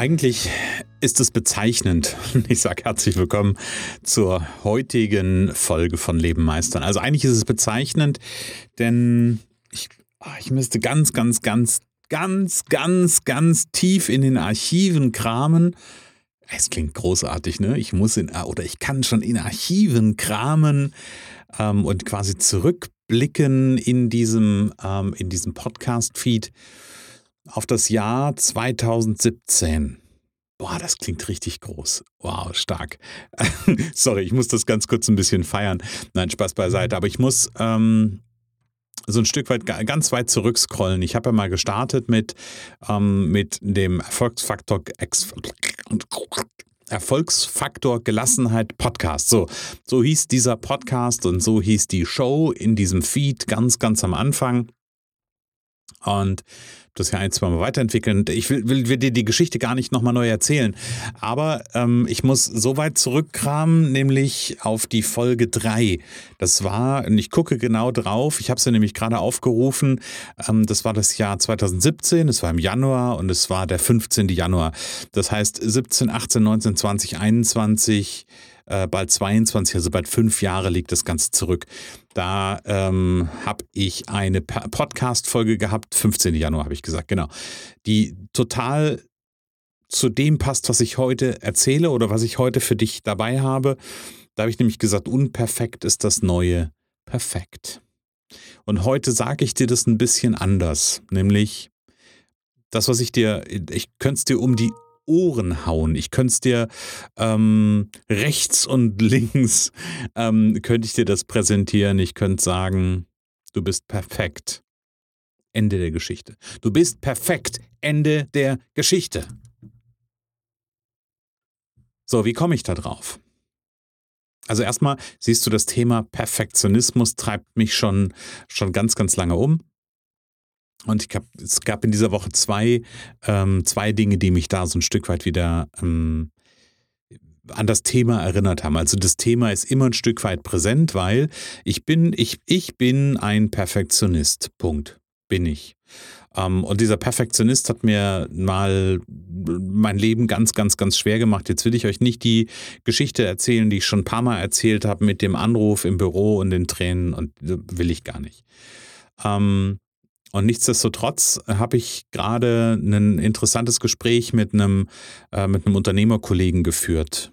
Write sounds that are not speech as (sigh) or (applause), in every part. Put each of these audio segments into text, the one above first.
Eigentlich ist es bezeichnend. (laughs) Ich sage herzlich willkommen zur heutigen Folge von Leben meistern. Also eigentlich ist es bezeichnend, denn ich, ah, ich müsste ganz, ganz, ganz, ganz, ganz, ganz tief in den Archiven kramen. Es klingt großartig, ne? Ich muss in, oder ich kann schon in Archiven kramen ähm, und quasi zurückblicken in diesem, ähm, in diesem Podcast-Feed auf das Jahr 2017. Boah, das klingt richtig groß. Wow, stark. (laughs) Sorry, ich muss das ganz kurz ein bisschen feiern. Nein, Spaß beiseite. Aber ich muss ähm, so ein Stück weit ganz weit zurückscrollen. Ich habe ja mal gestartet mit, ähm, mit dem Erfolgsfaktor Erfolgsfaktor Gelassenheit Podcast. So, so hieß dieser Podcast und so hieß die Show in diesem Feed ganz, ganz am Anfang. Und das ja ein, zwei Mal weiterentwickeln. Ich will, will, will dir die Geschichte gar nicht nochmal neu erzählen. Aber ähm, ich muss so weit zurückkramen, nämlich auf die Folge 3. Das war, und ich gucke genau drauf, ich habe sie nämlich gerade aufgerufen, ähm, das war das Jahr 2017, es war im Januar und es war der 15. Januar. Das heißt 17, 18, 19, 20, 21 äh, bald 22, also bald fünf Jahre liegt das Ganze zurück. Da ähm, habe ich eine Podcast-Folge gehabt, 15. Januar habe ich gesagt, genau, die total zu dem passt, was ich heute erzähle oder was ich heute für dich dabei habe. Da habe ich nämlich gesagt, unperfekt ist das neue perfekt. Und heute sage ich dir das ein bisschen anders, nämlich das, was ich dir, ich könnte es dir um die Ohren hauen. Ich könnte es dir ähm, rechts und (laughs) links, ähm, könnte ich dir das präsentieren. Ich könnte sagen, du bist perfekt. Ende der Geschichte. Du bist perfekt. Ende der Geschichte. So, wie komme ich da drauf? Also erstmal siehst du, das Thema Perfektionismus treibt mich schon, schon ganz, ganz lange um. Und ich hab, es gab in dieser Woche zwei, ähm, zwei Dinge, die mich da so ein Stück weit wieder ähm, an das Thema erinnert haben. Also das Thema ist immer ein Stück weit präsent, weil ich bin, ich, ich bin ein Perfektionist. Punkt. Bin ich. Um, ähm, und dieser Perfektionist hat mir mal mein Leben ganz, ganz, ganz schwer gemacht. Jetzt will ich euch nicht die Geschichte erzählen, die ich schon ein paar Mal erzählt habe mit dem Anruf im Büro und den Tränen und will ich gar nicht. Um, ähm, und nichtsdestotrotz habe ich gerade ein interessantes Gespräch mit einem, äh, mit einem Unternehmerkollegen geführt.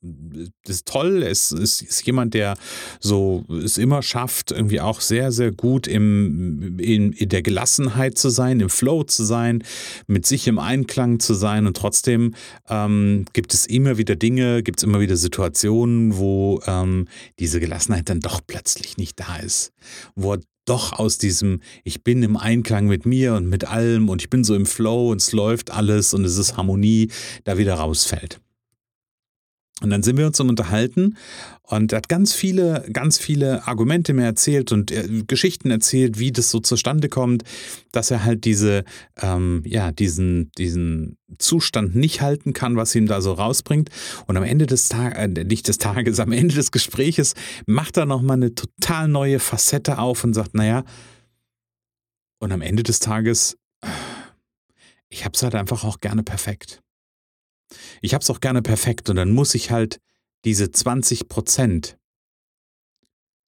Das ist toll. Es ist, ist, jemand, der so es immer schafft, irgendwie auch sehr, sehr gut im, in, in der Gelassenheit zu sein, im Flow zu sein, mit sich im Einklang zu sein. Und trotzdem ähm, gibt es immer wieder Dinge, gibt es immer wieder Situationen, wo ähm, diese Gelassenheit dann doch plötzlich nicht da ist. Wo er doch aus diesem, ich bin im Einklang mit mir und mit allem und ich bin so im Flow und es läuft alles und es ist Harmonie, da wieder rausfällt. Und dann sind wir uns um unterhalten und er hat ganz viele, ganz viele Argumente mir erzählt und äh, Geschichten erzählt, wie das so zustande kommt, dass er halt diese, ähm, ja, diesen, diesen Zustand nicht halten kann, was ihm da so rausbringt. Und am Ende des Tages, äh, nicht des Tages, am Ende des Gespräches macht er nochmal eine total neue Facette auf und sagt, naja, und am Ende des Tages, ich hab's halt einfach auch gerne perfekt. Ich habe es auch gerne perfekt und dann muss ich halt diese 20 Prozent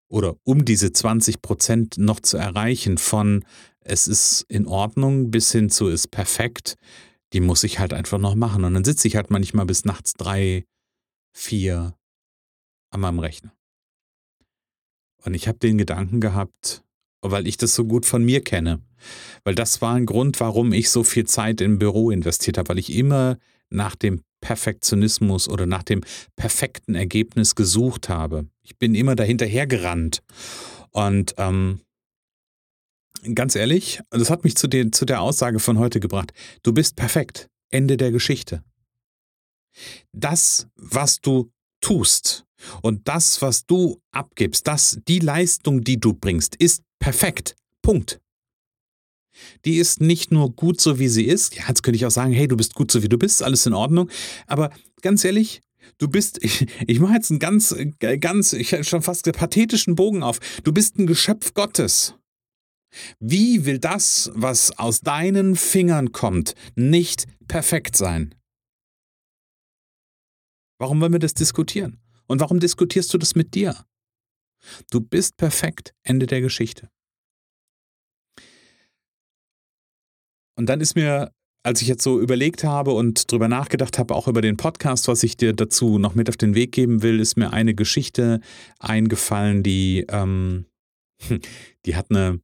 oder um diese 20 Prozent noch zu erreichen von es ist in Ordnung bis hin zu ist perfekt, die muss ich halt einfach noch machen. Und dann sitze ich halt manchmal bis nachts drei, vier an meinem Rechner. Und ich habe den Gedanken gehabt, weil ich das so gut von mir kenne. Weil das war ein Grund, warum ich so viel Zeit im Büro investiert habe, weil ich immer nach dem Perfektionismus oder nach dem perfekten Ergebnis gesucht habe. Ich bin immer dahinterher gerannt. Und ähm, ganz ehrlich, das hat mich zu, den, zu der Aussage von heute gebracht. Du bist perfekt. Ende der Geschichte. Das, was du tust und das, was du abgibst, das, die Leistung, die du bringst, ist perfekt. Punkt. Die ist nicht nur gut so, wie sie ist. Ja, jetzt könnte ich auch sagen, hey, du bist gut so, wie du bist, alles in Ordnung. Aber ganz ehrlich, du bist, ich, (laughs) ich mache jetzt einen ganz, ganz, ich hätte schon fast pathetischen Bogen auf. Du bist ein Geschöpf Gottes. Wie will das, was aus deinen Fingern kommt, nicht perfekt sein? Warum wollen wir das diskutieren? Und warum diskutierst du das mit dir? Du bist perfekt, Ende der Geschichte. Und dann ist mir, als ich jetzt so überlegt habe und drüber nachgedacht habe, auch über den Podcast, was ich dir dazu noch mit auf den Weg geben will, ist mir eine Geschichte eingefallen, die, ähm, (laughs) die hat eine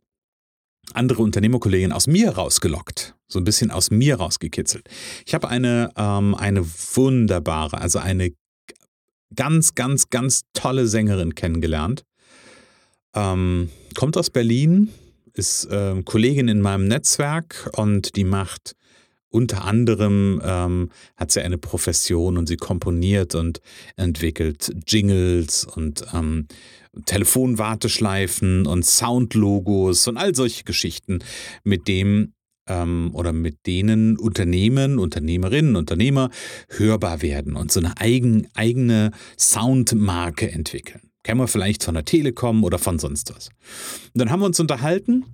andere Unternehmerkollegin aus mir rausgelockt, so ein bisschen aus mir rausgekitzelt. Ich habe eine, ähm, eine wunderbare, also eine ganz, ganz, ganz tolle Sängerin kennengelernt. Ähm, kommt aus Berlin, ist äh, Kollegin in meinem Netzwerk und die macht unter anderem ähm, hat sie eine Profession und sie komponiert und entwickelt Jingles und ähm, Telefonwarteschleifen und Soundlogos und all solche Geschichten, mit dem ähm, oder mit denen Unternehmen, Unternehmerinnen, Unternehmer hörbar werden und so eine eigen, eigene Soundmarke entwickeln. Kennen wir vielleicht von der Telekom oder von sonst was. Und dann haben wir uns unterhalten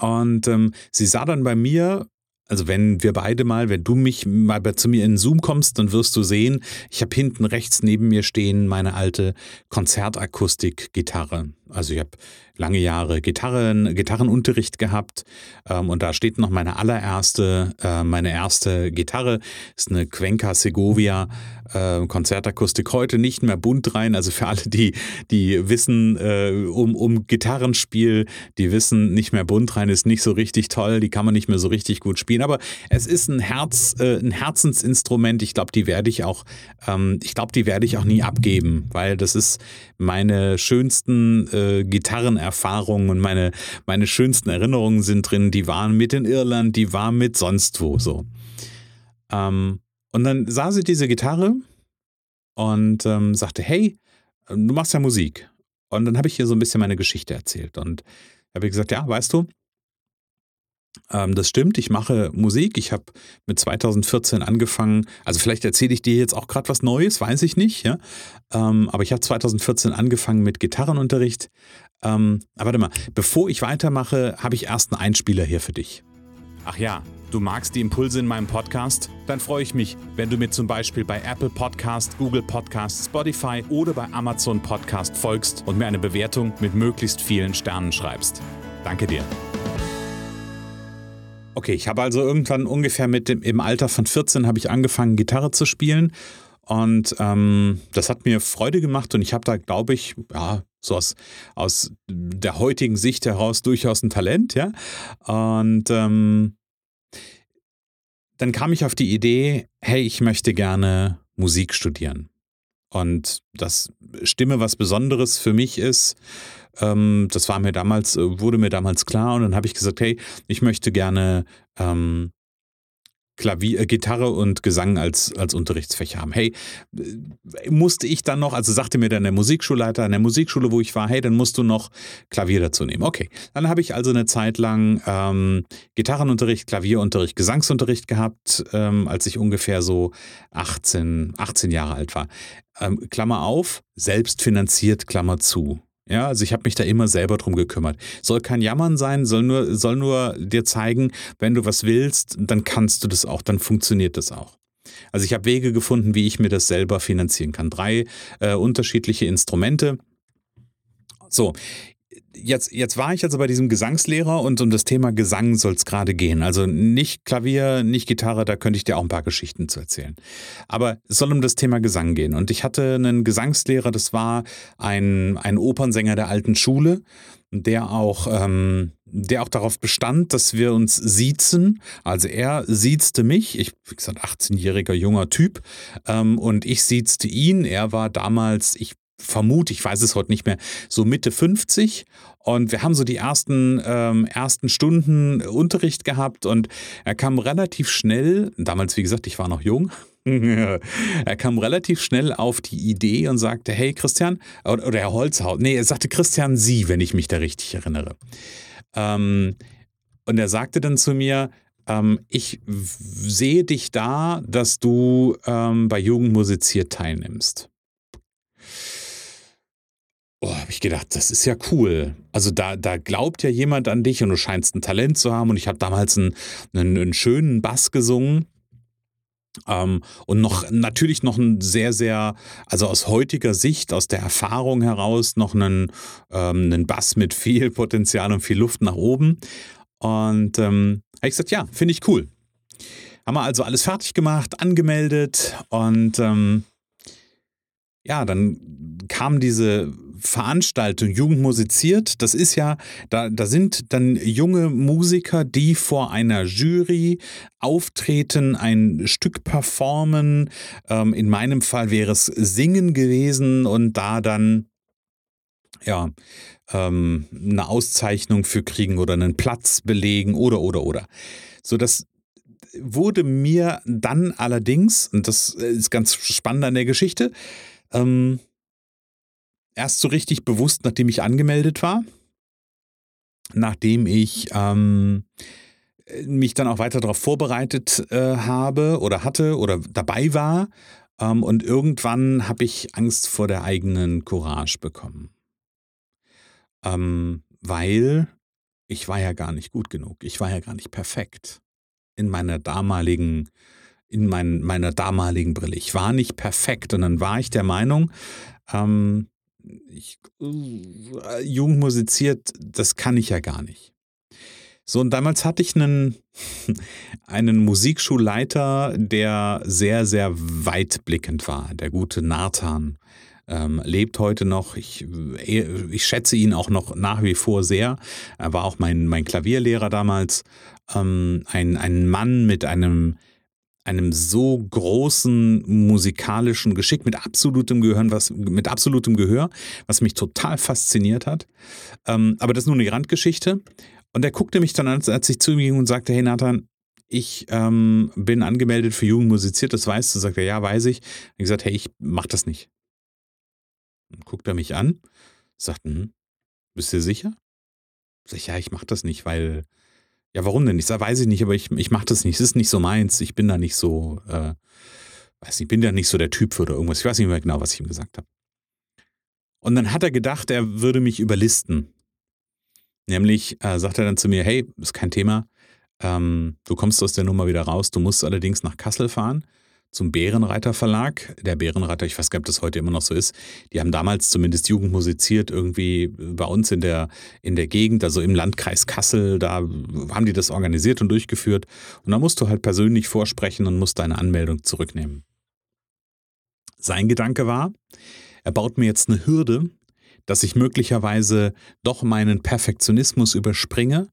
und ähm, sie sah dann bei mir also wenn wir beide mal, wenn du mich mal zu mir in Zoom kommst, dann wirst du sehen, ich habe hinten rechts neben mir stehen meine alte Konzertakustik-Gitarre. Also ich habe lange Jahre Gitarren, Gitarrenunterricht gehabt ähm, und da steht noch meine allererste, äh, meine erste Gitarre, ist eine Cuenca Segovia äh, Konzertakustik, heute nicht mehr bunt rein, also für alle, die, die wissen äh, um, um Gitarrenspiel, die wissen, nicht mehr bunt rein ist nicht so richtig toll, die kann man nicht mehr so richtig gut spielen, aber es ist ein Herz, äh, ein Herzensinstrument, ich glaube, die werde ich auch, ähm, ich glaube, die werde ich auch nie abgeben, weil das ist meine schönsten äh, Gitarrenerfahrungen und meine, meine schönsten Erinnerungen sind drin. Die waren mit in Irland, die waren mit sonst wo so. Ähm, und dann sah sie diese Gitarre und ähm, sagte, hey, du machst ja Musik. Und dann habe ich ihr so ein bisschen meine Geschichte erzählt und habe gesagt, ja, weißt du, das stimmt, ich mache Musik. Ich habe mit 2014 angefangen. Also vielleicht erzähle ich dir jetzt auch gerade was Neues, weiß ich nicht. Ja? Ähm, aber ich habe 2014 angefangen mit Gitarrenunterricht. Ähm, aber warte mal, bevor ich weitermache, habe ich erst einen Einspieler hier für dich. Ach ja, du magst die Impulse in meinem Podcast? Dann freue ich mich, wenn du mir zum Beispiel bei Apple Podcast, Google Podcast, Spotify oder bei Amazon Podcast folgst und mir eine Bewertung mit möglichst vielen Sternen schreibst. Danke dir. Okay, ich habe also irgendwann ungefähr mit dem, im Alter von 14 habe ich angefangen, Gitarre zu spielen. Und ähm, das hat mir Freude gemacht und ich habe da, glaube ich, ja, so aus, aus der heutigen Sicht heraus durchaus ein Talent, ja. Und ähm, dann kam ich auf die Idee, hey, ich möchte gerne Musik studieren. Und das Stimme was Besonderes für mich ist, ähm, das war mir damals, äh, wurde mir damals klar und dann habe ich gesagt, hey, ich möchte gerne ähm, Klavier, äh, Gitarre und Gesang als, als Unterrichtsfächer haben. Hey, äh, musste ich dann noch, also sagte mir dann der Musikschulleiter an der Musikschule, wo ich war, hey, dann musst du noch Klavier dazu nehmen. Okay, dann habe ich also eine Zeit lang ähm, Gitarrenunterricht, Klavierunterricht, Gesangsunterricht gehabt, ähm, als ich ungefähr so 18, 18 Jahre alt war. Ähm, Klammer auf, selbst finanziert, Klammer zu. Ja, also ich habe mich da immer selber drum gekümmert. Soll kein Jammern sein, soll nur, soll nur dir zeigen, wenn du was willst, dann kannst du das auch, dann funktioniert das auch. Also ich habe Wege gefunden, wie ich mir das selber finanzieren kann. Drei äh, unterschiedliche Instrumente. So, jetzt, jetzt war ich also bei diesem Gesangslehrer und um das Thema Gesang soll es gerade gehen. Also nicht Klavier, nicht Gitarre, da könnte ich dir auch ein paar Geschichten zu erzählen. Aber es soll um das Thema Gesang gehen. Und ich hatte einen Gesangslehrer, das war ein, ein Opernsänger der alten Schule, der auch, ähm, der auch darauf bestand, dass wir uns siezen. Also er siezte mich, ich, wie gesagt, 18-jähriger junger Typ, ähm, und ich siezte ihn. Er war damals, ich vermute, ich weiß es heute nicht mehr, so Mitte 50 und wir haben so die ersten, ähm, ersten Stunden Unterricht gehabt und er kam relativ schnell, damals wie gesagt, ich war noch jung, (laughs) er kam relativ schnell auf die Idee und sagte, hey Christian, oder Herr Holzhaut, nee, er sagte Christian Sie, wenn ich mich da richtig erinnere. Ähm, und er sagte dann zu mir, ähm, ich sehe dich da, dass du ähm, bei Jugend musiziert teilnimmst. Oh, habe ich gedacht, das ist ja cool. Also da, da glaubt ja jemand an dich und du scheinst ein Talent zu haben. Und ich habe damals einen, einen, einen, schönen Bass gesungen. Ähm, und noch natürlich noch ein sehr, sehr, also aus heutiger Sicht, aus der Erfahrung heraus, noch einen, ähm, einen Bass mit viel (laughs) Potenzial und viel Luft nach oben. Und ähm, habe ich gesagt, ja, finde ich cool. Haben wir also alles fertig gemacht, angemeldet und ähm, ja, dann kam diese Veranstaltung Jugend musiziert. Das ist ja, da, da sind dann junge Musiker, die vor einer Jury auftreten, ein Stück performen. Ähm, in meinem Fall wäre es Singen gewesen und da dann ja, ähm, eine Auszeichnung für kriegen oder einen Platz belegen oder oder oder. So, das wurde mir dann allerdings, und das ist ganz spannend an der Geschichte, ähm, erst so richtig bewusst, nachdem ich angemeldet war, nachdem ich ähm, mich dann auch weiter darauf vorbereitet äh, habe oder hatte oder dabei war. Ähm, und irgendwann habe ich Angst vor der eigenen Courage bekommen. Ähm, weil ich war ja gar nicht gut genug. Ich war ja gar nicht perfekt in meiner damaligen in mein, meiner damaligen Brille. Ich war nicht perfekt und dann war ich der Meinung, ähm, ich, äh, jung musiziert, das kann ich ja gar nicht. So, und damals hatte ich einen, (laughs) einen Musikschulleiter, der sehr, sehr weitblickend war, der gute Nathan. Ähm, lebt heute noch. Ich, ich schätze ihn auch noch nach wie vor sehr. Er war auch mein, mein Klavierlehrer damals. Ähm, ein, ein Mann mit einem einem so großen musikalischen Geschick, mit absolutem Gehör, was, mit absolutem Gehör, was mich total fasziniert hat. Ähm, aber das ist nur eine Randgeschichte. Und er guckte mich dann an, als ich zu ihm ging und sagte, hey Nathan, ich ähm, bin angemeldet für Jugend musiziert, das weißt du. Sagt er, ja, weiß ich. Und ich gesagt, hey, ich mach das nicht. Dann guckt er mich an, sagt, hm, bist du sicher? Sag ich, ja, ich mach das nicht, weil ja, warum denn nicht? Das weiß ich nicht, aber ich, ich mache das nicht. Es ist nicht so meins. Ich bin da nicht so, äh, weiß nicht, ich bin da nicht so der Typ für oder irgendwas. Ich weiß nicht mehr genau, was ich ihm gesagt habe. Und dann hat er gedacht, er würde mich überlisten. Nämlich äh, sagt er dann zu mir, hey, ist kein Thema. Ähm, du kommst aus der Nummer wieder raus. Du musst allerdings nach Kassel fahren zum Bärenreiter Verlag. Der Bärenreiter, ich weiß gar nicht, ob das heute immer noch so ist, die haben damals zumindest Jugend musiziert, irgendwie bei uns in der, in der Gegend, also im Landkreis Kassel, da haben die das organisiert und durchgeführt. Und da musst du halt persönlich vorsprechen und musst deine Anmeldung zurücknehmen. Sein Gedanke war, er baut mir jetzt eine Hürde, dass ich möglicherweise doch meinen Perfektionismus überspringe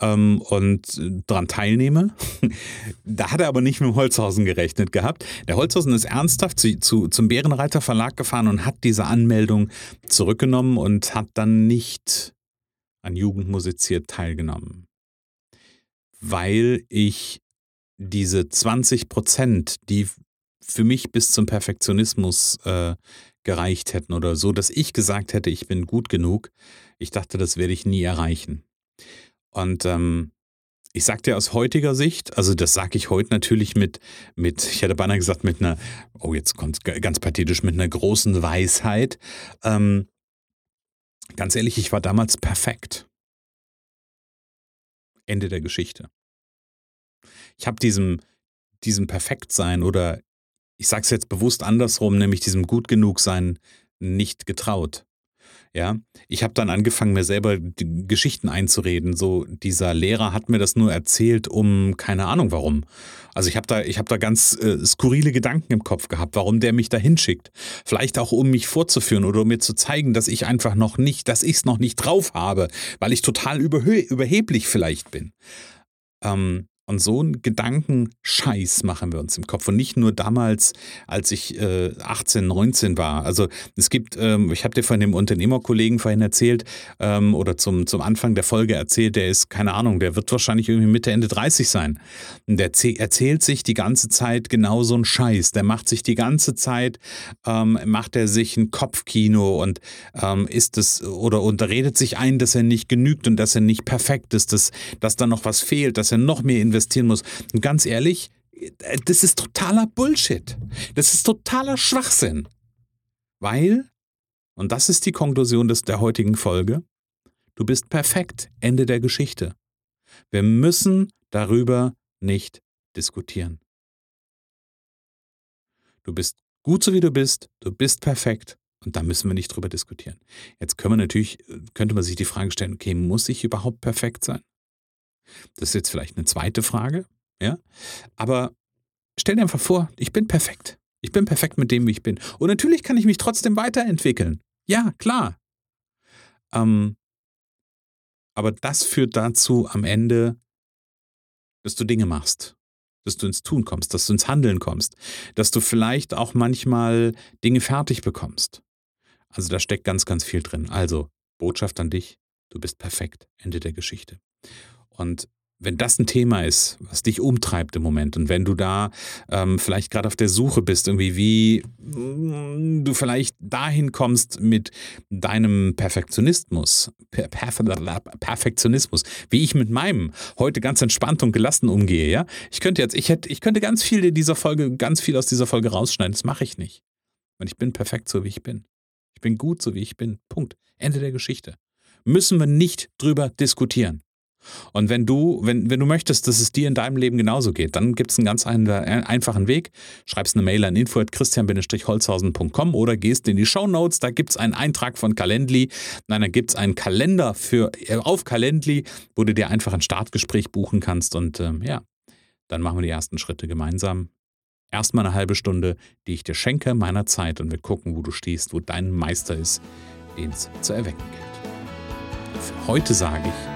ähm, und daran teilnehme. da hat er aber nicht mit dem Holzhausen gerechnet gehabt. Der Holzhausen ist ernsthaft zu, zu, zum Bärenreiter Verlag gefahren und hat diese Anmeldung zurückgenommen und hat dann nicht an Jugend musiziert teilgenommen. Weil ich diese 20 Prozent, die für mich bis zum Perfektionismus äh, gereicht hätten oder so, dass ich gesagt hätte, ich bin gut genug, ich dachte, das werde ich nie erreichen. Und ähm, ich sag dir aus heutiger Sicht, also das sage ich heute natürlich mit, mit, ich hätte beinahe gesagt, mit einer, oh, jetzt kommt ganz pathetisch, mit einer großen Weisheit. Ähm, ganz ehrlich, ich war damals perfekt. Ende der Geschichte. Ich habe diesem, diesem Perfektsein oder ich sage es jetzt bewusst andersrum, nämlich diesem Gut genug sein nicht getraut. Ja, ich habe dann angefangen, mir selber Geschichten einzureden. So, dieser Lehrer hat mir das nur erzählt, um keine Ahnung warum. Also ich habe da, habe da ganz äh, skurrile Gedanken im Kopf gehabt, warum der mich da hinschickt. Vielleicht auch, um mich vorzuführen oder um mir zu zeigen, dass ich einfach noch nicht, dass ich es noch nicht drauf habe, weil ich total überheblich vielleicht bin. Ähm, Und so einen Gedankenscheiß machen wir uns im Kopf. Und nicht nur damals, als ich äh, 18, 19 war. Also es gibt, ähm, ich habe dir von dem Unternehmerkollegen vorhin erzählt ähm, oder zum, zum Anfang der Folge erzählt, der ist, keine Ahnung, der wird wahrscheinlich irgendwie Mitte, Ende 30 sein. Und der erzählt sich die ganze Zeit genau so einen Scheiß. Der macht sich die ganze Zeit, ähm, macht er sich ein Kopfkino und ähm, ist es oder unterredet sich ein, dass er nicht genügt und dass er nicht perfekt ist, dass, dass da noch was fehlt, dass er noch mehr investiert investieren muss. Und ganz ehrlich, das ist totaler Bullshit. Das ist totaler Schwachsinn. Weil, und das ist die Konklusion des, der heutigen Folge, du bist perfekt. Ende der Geschichte. Wir müssen darüber nicht diskutieren. Du bist gut so wie du bist, du bist perfekt und da müssen wir nicht drüber diskutieren. Jetzt können wir natürlich, könnte man sich die Frage stellen, okay, muss ich überhaupt perfekt sein? Das ist jetzt vielleicht eine zweite Frage, ja. Aber stell dir einfach vor, ich bin perfekt. Ich bin perfekt mit dem, wie ich bin. Und natürlich kann ich mich trotzdem weiterentwickeln. Ja, klar. Ähm, aber das führt dazu am Ende, dass du Dinge machst, dass du ins Tun kommst, dass du ins Handeln kommst, dass du vielleicht auch manchmal Dinge fertig bekommst. Also da steckt ganz, ganz viel drin. Also Botschaft an dich, du bist perfekt. Ende der Geschichte. Und wenn das ein Thema ist, was dich umtreibt im Moment und wenn du da ähm, vielleicht gerade auf der Suche bist, irgendwie wie mm, du vielleicht dahin kommst mit deinem Perfektionismus, per Perfektionismus, wie ich mit meinem heute ganz entspannt und gelassen umgehe, ja? Ich könnte jetzt, ich hätte, ich könnte ganz viel in dieser Folge, ganz viel aus dieser Folge rausschneiden, das mache ich nicht. Und ich bin perfekt so, wie ich bin. Ich bin gut so, wie ich bin. Punkt. Ende der Geschichte. Müssen wir nicht drüber diskutieren. Und wenn du, wenn, wenn du möchtest, dass es dir in deinem Leben genauso geht, dann gibt es einen ganz einfachen Weg. Schreibst eine Mail an info.christian-holzhausen.com oder gehst in die Show Notes, da gibt es einen Eintrag von Calendly. Nein, da gibt es einen Kalender für, äh, auf Calendly, wo du dir einfach ein Startgespräch buchen kannst. Und ähm, ja, dann machen wir die ersten Schritte gemeinsam. Erstmal eine halbe Stunde, die ich dir schenke, meiner Zeit und wir gucken, wo du stehst, wo dein Meister ist, den es zu erwecken gilt. Für heute sage ich,